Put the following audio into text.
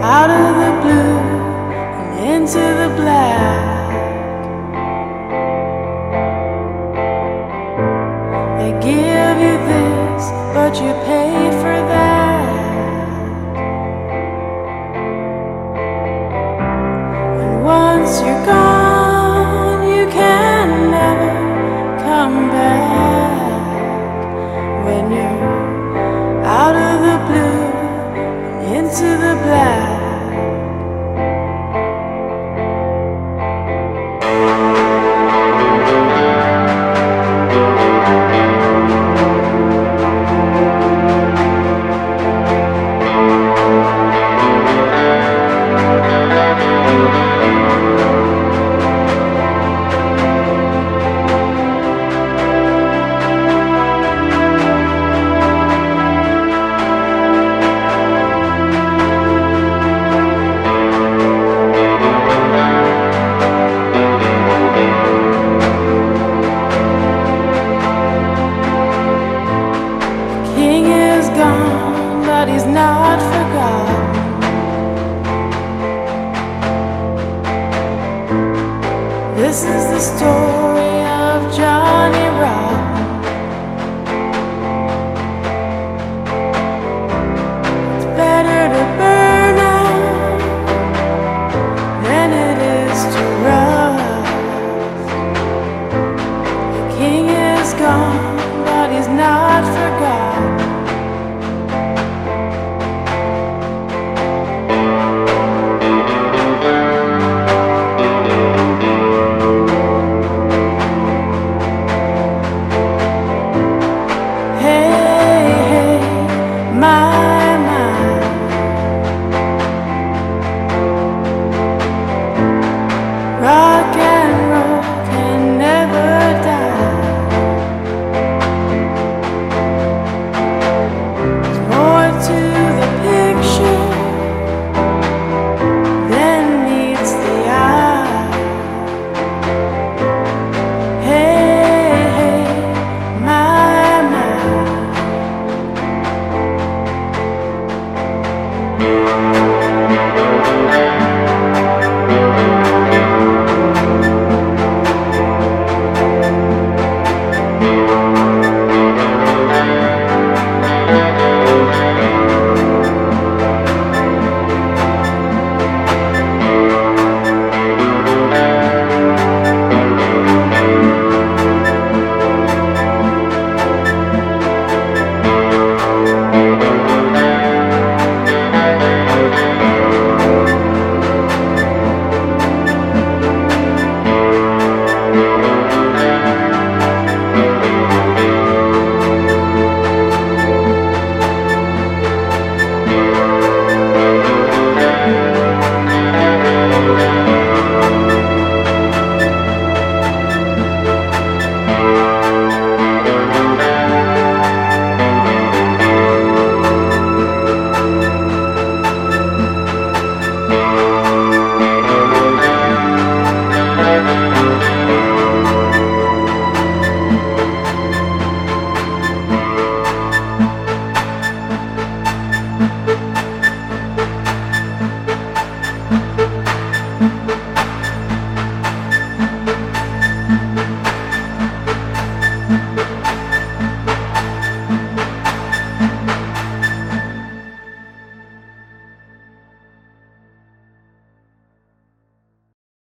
Out of the blue. body's not forgotten. This is the story.